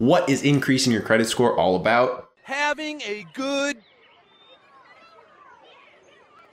What is increasing your credit score all about? Having a good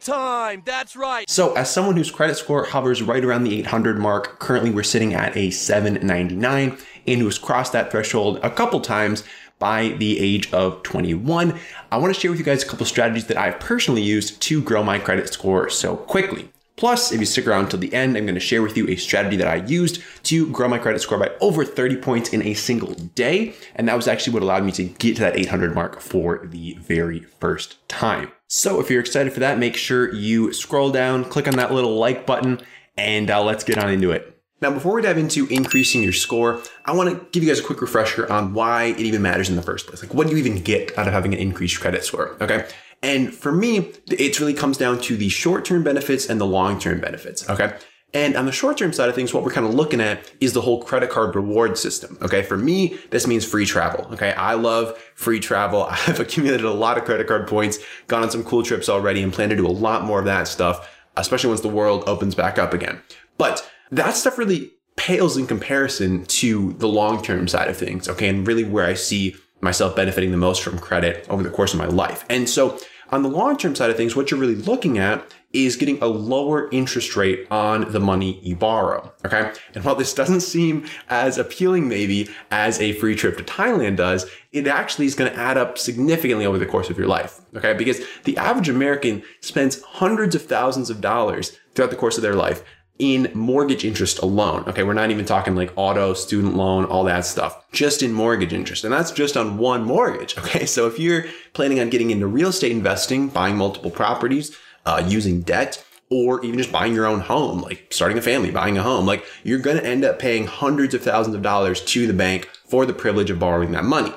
time. That's right. So, as someone whose credit score hovers right around the 800 mark, currently we're sitting at a 799, and who's crossed that threshold a couple times by the age of 21, I want to share with you guys a couple strategies that I've personally used to grow my credit score so quickly. Plus, if you stick around till the end, I'm going to share with you a strategy that I used to grow my credit score by over 30 points in a single day. And that was actually what allowed me to get to that 800 mark for the very first time. So if you're excited for that, make sure you scroll down, click on that little like button, and uh, let's get on into it. Now, before we dive into increasing your score, I want to give you guys a quick refresher on why it even matters in the first place. Like, what do you even get out of having an increased credit score? Okay. And for me, it really comes down to the short term benefits and the long term benefits. Okay. And on the short term side of things, what we're kind of looking at is the whole credit card reward system. Okay. For me, this means free travel. Okay. I love free travel. I've accumulated a lot of credit card points, gone on some cool trips already, and plan to do a lot more of that stuff, especially once the world opens back up again. But that stuff really pales in comparison to the long term side of things. Okay. And really where I see myself benefiting the most from credit over the course of my life. And so on the long term side of things, what you're really looking at is getting a lower interest rate on the money you borrow. Okay. And while this doesn't seem as appealing maybe as a free trip to Thailand does, it actually is going to add up significantly over the course of your life. Okay. Because the average American spends hundreds of thousands of dollars throughout the course of their life in mortgage interest alone. Okay. We're not even talking like auto, student loan, all that stuff, just in mortgage interest. And that's just on one mortgage. Okay. So if you're planning on getting into real estate investing, buying multiple properties, uh, using debt, or even just buying your own home, like starting a family, buying a home, like you're going to end up paying hundreds of thousands of dollars to the bank for the privilege of borrowing that money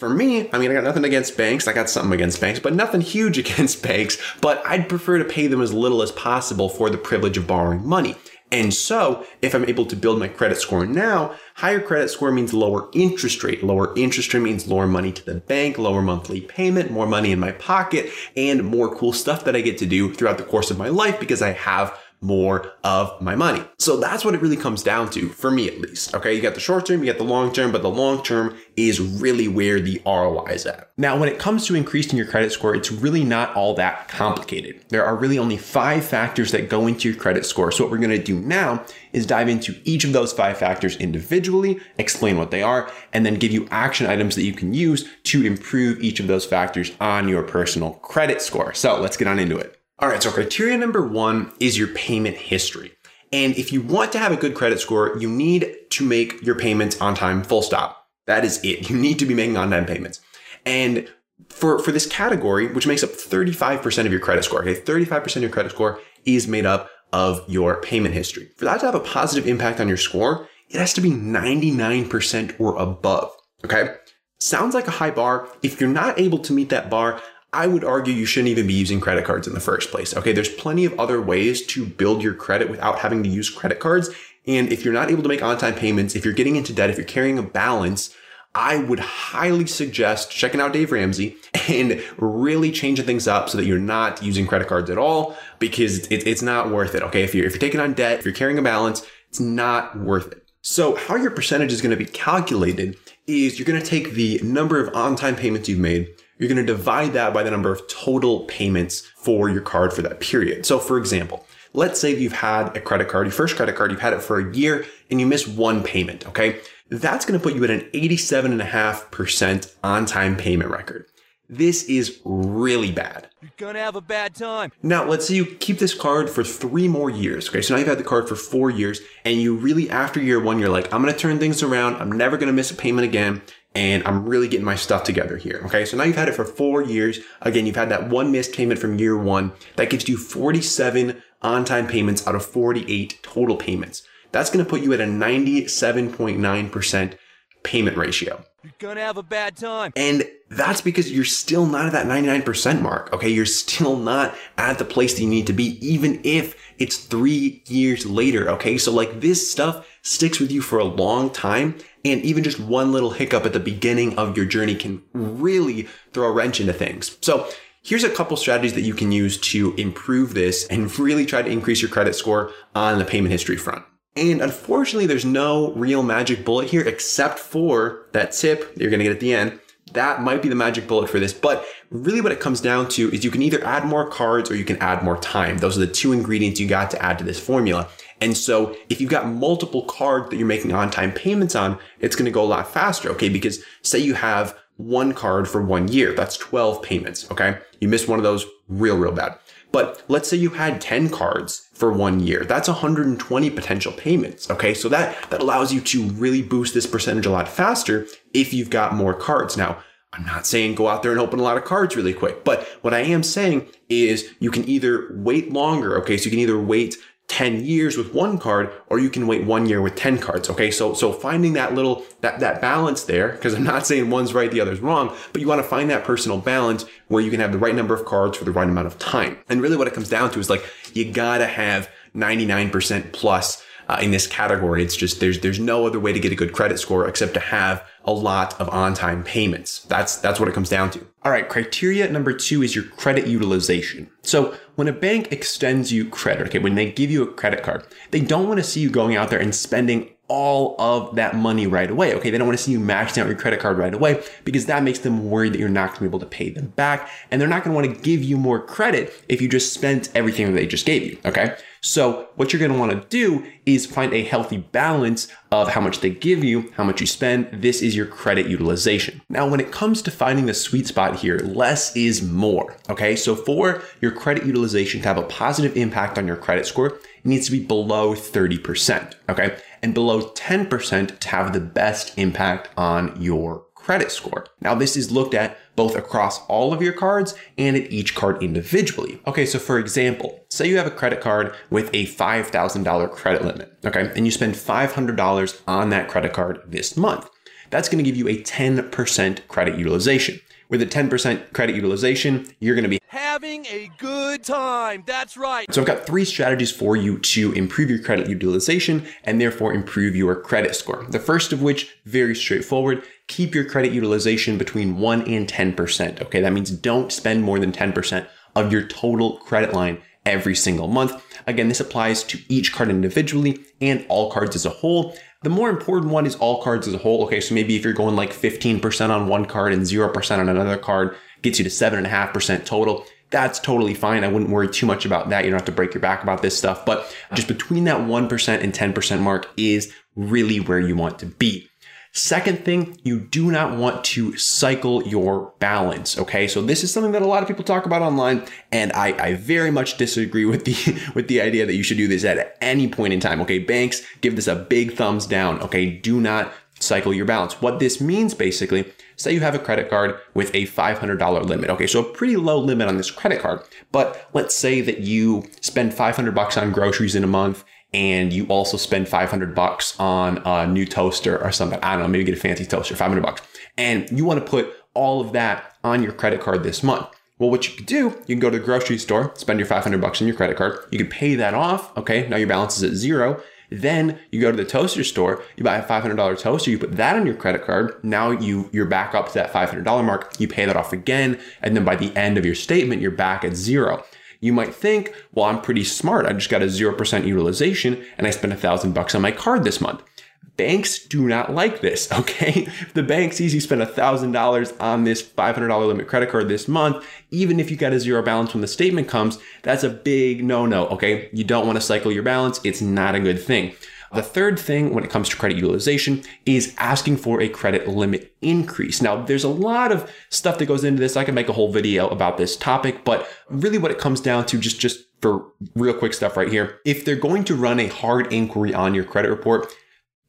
for me, I mean, I got nothing against banks. I got something against banks, but nothing huge against banks. But I'd prefer to pay them as little as possible for the privilege of borrowing money. And so, if I'm able to build my credit score now, higher credit score means lower interest rate. Lower interest rate means lower money to the bank, lower monthly payment, more money in my pocket, and more cool stuff that I get to do throughout the course of my life because I have more of my money. So that's what it really comes down to, for me at least. Okay, you got the short term, you got the long term, but the long term is really where the ROI is at. Now, when it comes to increasing your credit score, it's really not all that complicated. There are really only five factors that go into your credit score. So what we're gonna do now is dive into each of those five factors individually, explain what they are, and then give you action items that you can use to improve each of those factors on your personal credit score. So let's get on into it. All right, so criteria number one is your payment history. And if you want to have a good credit score, you need to make your payments on time, full stop. That is it. You need to be making on time payments. And for, for this category, which makes up 35% of your credit score, okay, 35% of your credit score is made up of your payment history. For that to have a positive impact on your score, it has to be 99% or above, okay? Sounds like a high bar. If you're not able to meet that bar, I would argue you shouldn't even be using credit cards in the first place. Okay. There's plenty of other ways to build your credit without having to use credit cards. And if you're not able to make on time payments, if you're getting into debt, if you're carrying a balance, I would highly suggest checking out Dave Ramsey and really changing things up so that you're not using credit cards at all because it, it's not worth it. Okay. If you're, if you're taking on debt, if you're carrying a balance, it's not worth it. So how your percentage is going to be calculated is you're going to take the number of on time payments you've made you're going to divide that by the number of total payments for your card for that period. So for example, let's say you've had a credit card, your first credit card, you've had it for a year and you miss one payment. Okay. That's going to put you at an 87.5% on time payment record. This is really bad. You're gonna have a bad time. Now, let's say you keep this card for three more years. Okay, so now you've had the card for four years, and you really, after year one, you're like, I'm gonna turn things around. I'm never gonna miss a payment again and I'm really getting my stuff together here. Okay. So now you've had it for four years. Again, you've had that one missed payment from year one. That gives you 47 on time payments out of 48 total payments. That's going to put you at a 97.9% payment ratio. You're gonna have a bad time. And that's because you're still not at that 99% mark. Okay. You're still not at the place that you need to be, even if it's three years later. Okay. So like this stuff sticks with you for a long time. And even just one little hiccup at the beginning of your journey can really throw a wrench into things. So Here's a couple strategies that you can use to improve this and really try to increase your credit score on the payment history front. And unfortunately, there's no real magic bullet here except for that tip that you're going to get at the end. That might be the magic bullet for this. But really what it comes down to is you can either add more cards or you can add more time. Those are the two ingredients you got to add to this formula. And so if you've got multiple cards that you're making on time payments on, it's going to go a lot faster. Okay. Because say you have one card for one year, that's 12 payments. Okay. You miss one of those real, real bad. But let's say you had 10 cards for one year. That's 120 potential payments. Okay. So that, that allows you to really boost this percentage a lot faster if you've got more cards. Now, I'm not saying go out there and open a lot of cards really quick, but what I am saying is you can either wait longer. Okay. So you can either wait 10 years with one card or you can wait one year with 10 cards okay? So so finding that little that that balance there because i'm not saying one's right the other's wrong but you want to find that personal balance where you can have the right number of cards for the right amount of time. And really what it comes down to is like you gotta have 99% plus uh, in this category. It's just there's there's no other way to get a good credit score except to have a lot of on-time payments. That's that's what it comes down to. All right, criteria number 2 is your credit utilization. So, when a bank extends you credit, okay, when they give you a credit card, they don't want to see you going out there and spending all of that money right away. Okay. They don't want to see you maxing out your credit card right away because that makes them worried that you're not going to be able to pay them back. And they're not going to want to give you more credit if you just spent everything that they just gave you. Okay. So what you're going to want to do is find a healthy balance of how much they give you, how much you spend. This is your credit utilization. Now, when it comes to finding the sweet spot here, less is more. Okay. So for your credit utilization to have a positive impact on your credit score, it needs to be below 30%. Okay. And below 10% to have the best impact on your credit score. Now, this is looked at both across all of your cards and at each card individually. Okay, so for example, say you have a credit card with a $5,000 credit limit, okay, and you spend $500 on that credit card this month. That's to give you a 10% credit utilization. With a 10% credit utilization, you're going to be having a good time. That's right. So I've got three strategies for you to improve your credit utilization and therefore improve your credit score. The first of which, very straightforward, keep your credit utilization between 1 and 10%. Okay, that means don't spend more than 10% of your total credit line every single month. Again, this applies to each card individually and all cards as a whole. The more important one is all cards as a whole. Okay, so maybe if you're going like 15% on one card and 0% on another card, gets you to 7.5% total. That's totally fine. I wouldn't worry too much about that. You don't have to break your back about this stuff. But just between that 1% and 10% mark is really where you want to be. Second thing, you do not want to cycle your balance. Okay. So this is something that a lot of people talk about online. And I, I very much disagree with the, with the idea that you should do this at any point in time. Okay. Banks give this a big thumbs down. Okay. Do not cycle your balance. What this means basically, say you have a credit card with a $500 limit. Okay. So a pretty low limit on this credit card. But let's say that you spend 500 bucks on groceries in a month and you also spend 500 bucks on a new toaster or something. I don't know, maybe get a fancy toaster, 500 bucks. And you want to put all of that on your credit card this month. Well, what you could do, you can go to the grocery store, spend your 500 bucks on your credit card. You can pay that off. Okay. Now your balance is at zero. Then you go to the toaster store, you buy a $500 toaster, you put that on your credit card. Now you, you're back up to that $500 mark. You pay that off again. And then by the end of your statement, you're back at zero. You might think, well, I'm pretty smart. I just got a 0% utilization and I spent a thousand bucks on my card this month. Banks do not like this, okay? If the bank sees you spend $1,000 on this $500 limit credit card this month, even if you got a zero balance when the statement comes, that's a big no no, okay? You don't want to cycle your balance. It's not a good thing. The third thing when it comes to credit utilization is asking for a credit limit increase. Now, there's a lot of stuff that goes into this. I can make a whole video about this topic, but really what it comes down to just, just for real quick stuff right here. If they're going to run a hard inquiry on your credit report,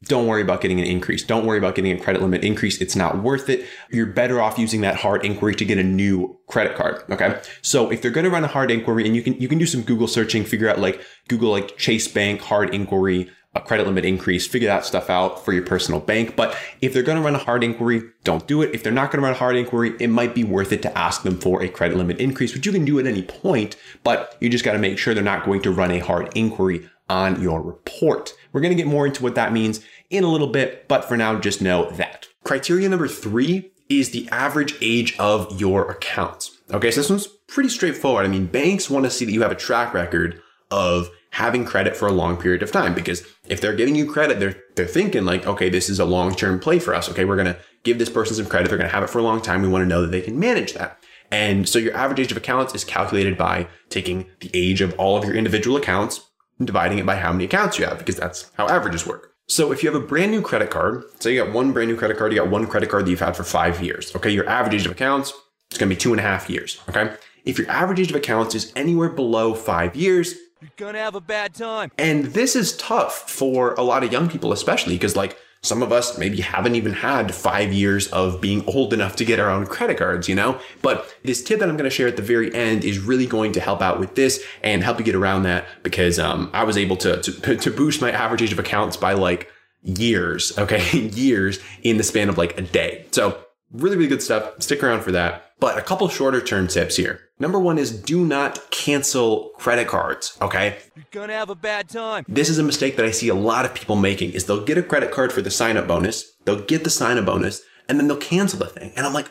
don't worry about getting an increase. Don't worry about getting a credit limit increase. It's not worth it. You're better off using that hard inquiry to get a new credit card. Okay. So if they're going to run a hard inquiry and you can, you can do some Google searching, figure out like Google, like Chase Bank hard inquiry, a credit limit increase, figure that stuff out for your personal bank. But if they're going to run a hard inquiry, don't do it. If they're not going to run a hard inquiry, it might be worth it to ask them for a credit limit increase, which you can do at any point, but you just got to make sure they're not going to run a hard inquiry on your report. We're going to get more into what that means in a little bit, but for now, just know that. Criteria number three is the average age of your accounts. Okay, so this one's pretty straightforward. I mean, banks want to see that you have a track record of having credit for a long period of time because if they're giving you credit, they're they're thinking like, okay, this is a long-term play for us. Okay, we're gonna give this person some credit. They're gonna have it for a long time. We want to know that they can manage that. And so your average age of accounts is calculated by taking the age of all of your individual accounts and dividing it by how many accounts you have, because that's how averages work. So if you have a brand new credit card, say you got one brand new credit card, you got one credit card that you've had for five years. Okay, your average age of accounts is gonna be two and a half years. Okay. If your average age of accounts is anywhere below five years, You're gonna have a bad time. and this is tough for a lot of young people, especially because like some of us maybe haven't even had five years of being old enough to get our own credit cards, you know? But this tip that I'm going to share at the very end is really going to help out with this and help you get around that because um, I was able to, to, to boost my average age of accounts by like years, okay? years in the span of like a day. So really, really good stuff. Stick around for that. But a couple shorter term tips here. Number one is do not cancel credit cards, okay? You're gonna have a bad time. This is a mistake that I see a lot of people making is they'll get a credit card for the sign up bonus, they'll get the sign up bonus, and then they'll cancel the thing. And I'm like,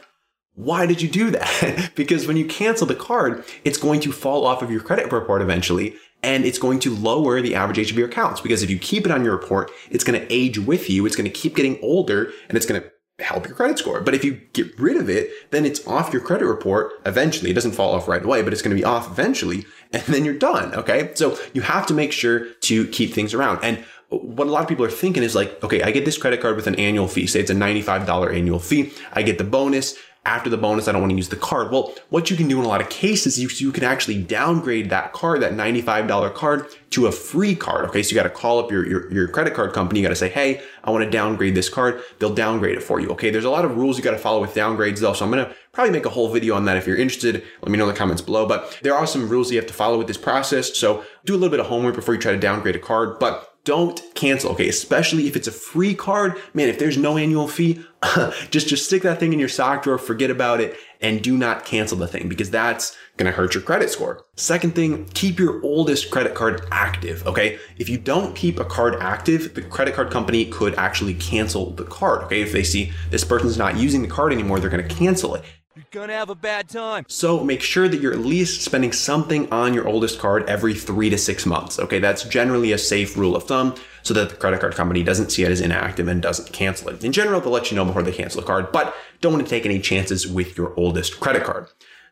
why did you do that? because when you cancel the card, it's going to fall off of your credit report eventually, and it's going to lower the average age of your accounts. Because if you keep it on your report, it's going to age with you, it's going to keep getting older, and it's going to help your credit score. But if you get rid of it, then it's off your credit report eventually. It doesn't fall off right away, but it's going to be off eventually, and then you're done. Okay. So you have to make sure to keep things around. And what a lot of people are thinking is like, okay, I get this credit card with an annual fee. Say it's a $95 annual fee. I get the bonus. After the bonus, I don't want to use the card. Well, what you can do in a lot of cases, you, you can actually downgrade that card, that $95 card, to a free card. Okay, so you got to call up your, your, your credit card company. You got to say, hey, I want to downgrade this card. They'll downgrade it for you. Okay, there's a lot of rules you got to follow with downgrades though. So I'm going to probably make a whole video on that if you're interested. Let me know in the comments below. But there are some rules you have to follow with this process. So do a little bit of homework before you try to downgrade a card. But don't cancel, okay? Especially if it's a free card. Man, if there's no annual fee, just, just stick that thing in your sock drawer, forget about it, and do not cancel the thing because that's gonna hurt your credit score. Second thing, keep your oldest credit card active, okay? If you don't keep a card active, the credit card company could actually cancel the card, okay? If they see this person's not using the card anymore, they're gonna cancel it. Gonna have a bad time. So make sure that you're at least spending something on your oldest card every three to six months. Okay, that's generally a safe rule of thumb so that the credit card company doesn't see it as inactive and doesn't cancel it. In general, they'll let you know before they cancel the card, but don't want to take any chances with your oldest credit card.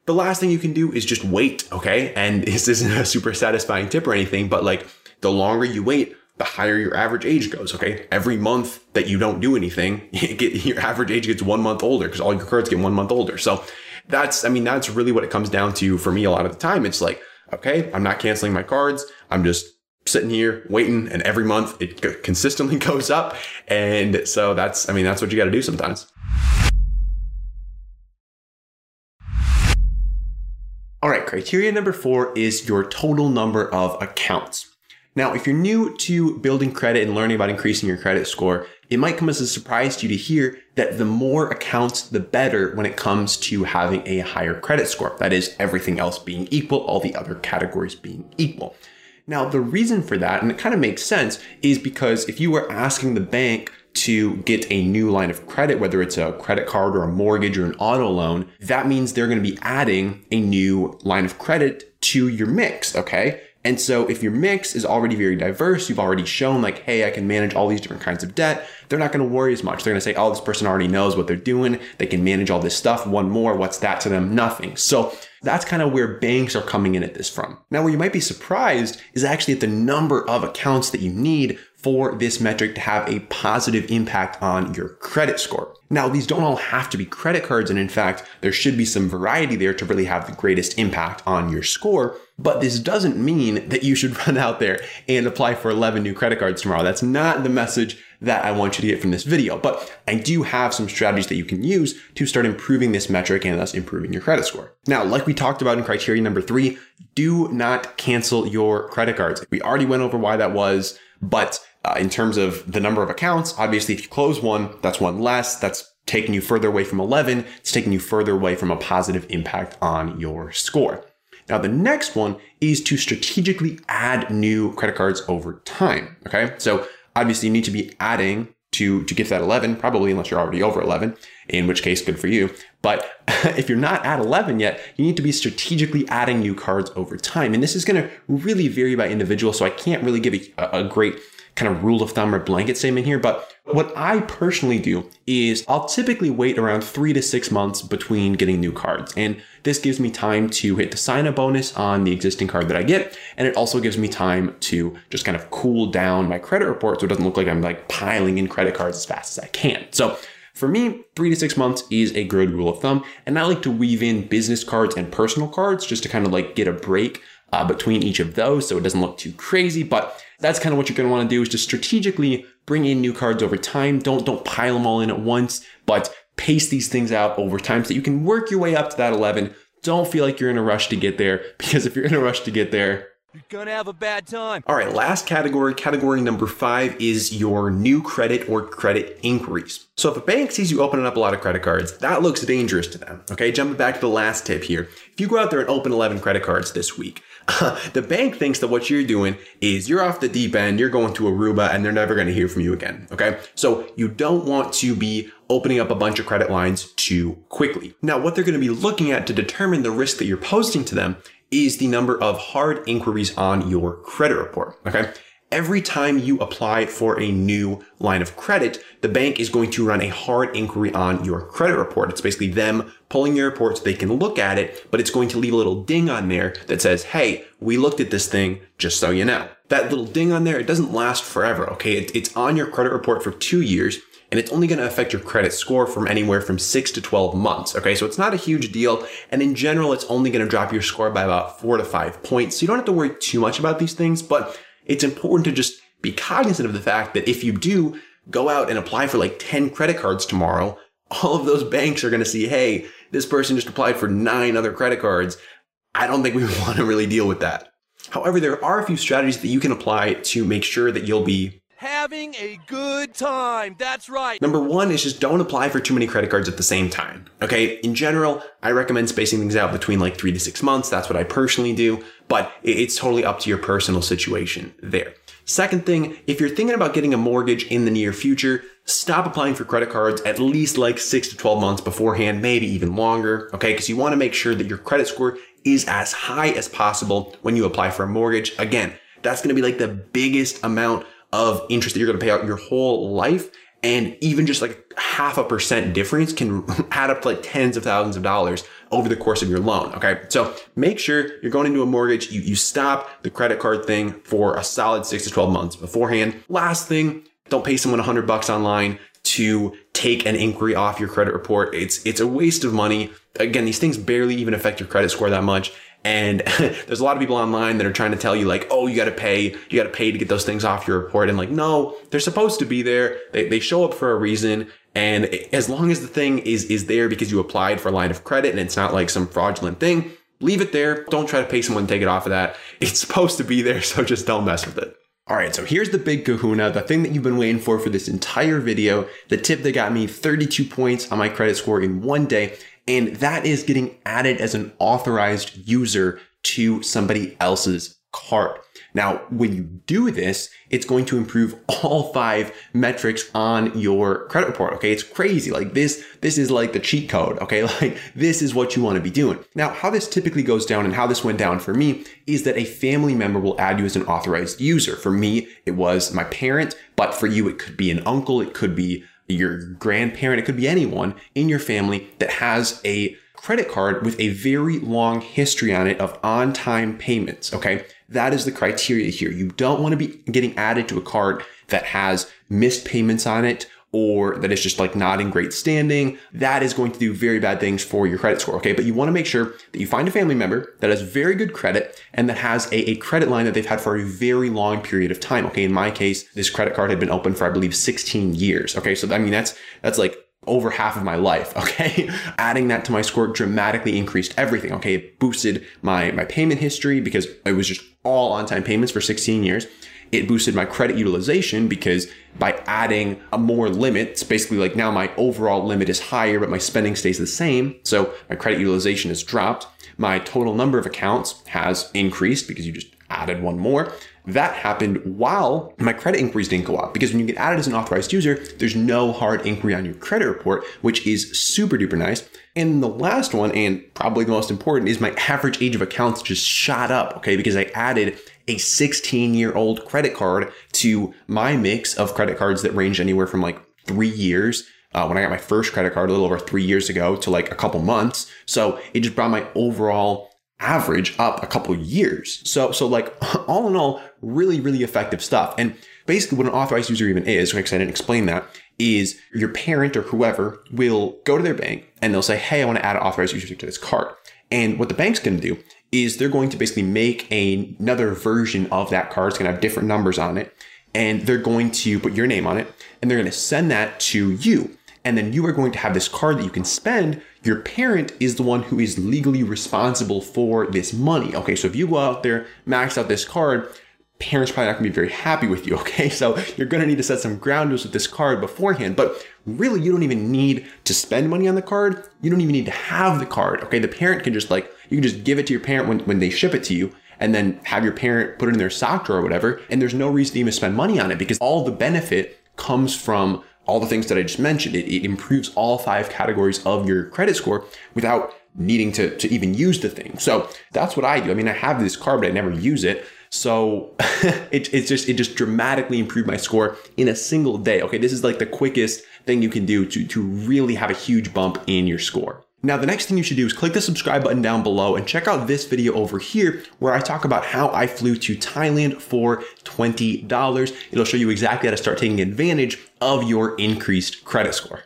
The last thing you can do is just wait, okay? And this isn't a super satisfying tip or anything, but like the longer you wait, the higher your average age goes. Okay. Every month that you don't do anything, you get, your average age gets one month older because all your cards get one month older. So that's, I mean, that's really what it comes down to for me a lot of the time. It's like, okay, I'm not canceling my cards. I'm just sitting here waiting and every month it consistently goes up. And so that's, I mean, that's what you got to do sometimes. All right. Criteria number four is your total number of accounts. Now, if you're new to building credit and learning about increasing your credit score, it might come as a surprise to you to hear that the more accounts, the better when it comes to having a higher credit score. That is, everything else being equal, all the other categories being equal. Now, the reason for that, and it kind of makes sense, is because if you were asking the bank to get a new line of credit, whether it's a credit card or a mortgage or an auto loan, that means they're going to be adding a new line of credit to your mix, okay? And so if your mix is already very diverse, you've already shown like, hey, I can manage all these different kinds of debt, they're not going to worry as much. They're going to say, oh, this person already knows what they're doing. They can manage all this stuff. One more, what's that to them? Nothing. So that's kind of where banks are coming in at this from. Now, where you might be surprised is actually at the number of accounts that you need for this metric to have a positive impact on your credit score. Now, these don't all have to be credit cards. And in fact, there should be some variety there to really have the greatest impact on your score. But this doesn't mean that you should run out there and apply for 11 new credit cards tomorrow. That's not the message that I want you to get from this video. But I do have some strategies that you can use to start improving this metric and thus improving your credit score. Now, like we talked about in criteria number three, do not cancel your credit cards. We already went over why that was, but uh, in terms of the number of accounts, obviously, if you close one, that's one less. That's taking you further away from 11. It's taking you further away from a positive impact on your score. Now, the next one is to strategically add new credit cards over time. Okay. So obviously you need to be adding to, to get to that 11, probably unless you're already over 11, in which case, good for you. But if you're not at 11 yet, you need to be strategically adding new cards over time. And this is going to really vary by individual. So I can't really give a, a great kind of rule of thumb or blanket statement here. But what I personally do is I'll typically wait around three to six months between getting new cards. And this gives me time to hit the sign up bonus on the existing card that I get. And it also gives me time to just kind of cool down my credit report so it doesn't look like I'm like piling in credit cards as fast as I can. So for me, three to six months is a good rule of thumb. And I like to weave in business cards and personal cards just to kind of like get a break uh, between each of those so it doesn't look too crazy. But that's kind of what you're going to want to do is just strategically bring in new cards over time. Don't, don't pile them all in at once, but pace these things out over time so that you can work your way up to that 11. Don't feel like you're in a rush to get there because if you're in a rush to get there, You're gonna have a bad time. all right, last category, category number five is your new credit or credit inquiries. So if a bank sees you opening up a lot of credit cards, that looks dangerous to them. Okay, jumping back to the last tip here. If you go out there and open 11 credit cards this week, the bank thinks that what you're doing is you're off the deep end, you're going to Aruba, and they're never going to hear from you again. Okay, so you don't want to be opening up a bunch of credit lines too quickly. Now, what they're going to be looking at to determine the risk that you're posting to them is the number of hard inquiries on your credit report. Okay. Every time you apply for a new line of credit, the bank is going to run a hard inquiry on your credit report. It's basically them pulling your report so they can look at it, but it's going to leave a little ding on there that says, Hey, we looked at this thing just so you know. That little ding on there, it doesn't last forever. Okay. It, it's on your credit report for two years and it's only going to affect your credit score from anywhere from six to 12 months. Okay. So it's not a huge deal. And in general, it's only going to drop your score by about four to five points. So you don't have to worry too much about these things, but it's important to just be cognizant of the fact that if you do go out and apply for like 10 credit cards tomorrow, all of those banks are going to see, Hey, this person just applied for nine other credit cards. I don't think we want to really deal with that. However, there are a few strategies that you can apply to make sure that you'll be Having a good time. That's right. Number one is just don't apply for too many credit cards at the same time. Okay. In general, I recommend spacing things out between like three to six months. That's what I personally do, but it's totally up to your personal situation there. Second thing, if you're thinking about getting a mortgage in the near future, stop applying for credit cards at least like six to 12 months beforehand, maybe even longer. Okay. Cause you want to make sure that your credit score is as high as possible when you apply for a mortgage. Again, that's going to be like the biggest amount of interest that you're going to pay out your whole life. And even just like half a percent difference can add up to like tens of thousands of dollars over the course of your loan. Okay. So make sure you're going into a mortgage. You, you stop the credit card thing for a solid six to 12 months beforehand. Last thing, don't pay someone a hundred bucks online to take an inquiry off your credit report. It's, it's a waste of money. Again, these things barely even affect your credit score that much. And there's a lot of people online that are trying to tell you like, oh, you got to pay, you got to pay to get those things off your report. And like, no, they're supposed to be there. They, they show up for a reason. And as long as the thing is, is there because you applied for a line of credit and it's not like some fraudulent thing, leave it there. Don't try to pay someone to take it off of that. It's supposed to be there. So just don't mess with it. All right, so here's the big kahuna, the thing that you've been waiting for for this entire video, the tip that got me 32 points on my credit score in one day, and that is getting added as an authorized user to somebody else's cart. Now, when you do this, it's going to improve all five metrics on your credit report. Okay. It's crazy. Like this, this is like the cheat code. Okay. Like this is what you want to be doing. Now, how this typically goes down and how this went down for me is that a family member will add you as an authorized user. For me, it was my parent, but for you, it could be an uncle. It could be your grandparent. It could be anyone in your family that has a credit card with a very long history on it of on time payments. Okay. That is the criteria here. You don't want to be getting added to a card that has missed payments on it or that is just like not in great standing. That is going to do very bad things for your credit score. Okay. But you want to make sure that you find a family member that has very good credit and that has a, a credit line that they've had for a very long period of time. Okay. In my case, this credit card had been open for, I believe, 16 years. Okay. So, I mean, that's, that's like over half of my life. Okay. Adding that to my score dramatically increased everything. Okay. It boosted my, my payment history because it was just all on time payments for 16 years. It boosted my credit utilization because by adding a more limit, it's basically like now my overall limit is higher, but my spending stays the same. So my credit utilization has dropped. My total number of accounts has increased because you just added one more. that happened while my credit inquiries didn't go up because when you get added as an authorized user, there's no hard inquiry on your credit report, which is super duper nice. And the last one, and probably the most important, is my average age of accounts just shot up, okay, because I added a 16 year old credit card to my mix of credit cards that range anywhere from like three years uh, when I got my first credit card a little over three years ago to like a couple months. So it just brought my overall average up a couple years. So, so like all in all, really, really effective stuff. And basically what an authorized user even is, because I didn't explain that, is your parent or whoever will go to their bank and they'll say, Hey, I want to add an authorized user to this card. And what the bank's going to do is they're going to basically make a, another version of that card. It's going to have different numbers on it. And they're going to put your name on it and they're going to send that to you and then you are going to have this card that you can spend. Your parent is the one who is legally responsible for this money. Okay, so if you go out there, max out this card, parents probably not gonna be very happy with you. Okay, so you're gonna need to set some ground rules with this card beforehand. But really, you don't even need to spend money on the card. You don't even need to have the card. Okay, the parent can just like you can just give it to your parent when, when they ship it to you and then have your parent put it in their sock drawer or whatever. And there's no reason to even spend money on it because all the benefit comes from all the things that I just mentioned. It, it improves all five categories of your credit score without needing to, to even use the thing. So that's what I do. I mean, I have this card, but I never use it. So it, it's just, it just dramatically improved my score in a single day. Okay. This is like the quickest thing you can do to, to really have a huge bump in your score. Now, the next thing you should do is click the subscribe button down below and check out this video over here where I talk about how I flew to Thailand for $20. It'll show you exactly how to start taking advantage of your increased credit score.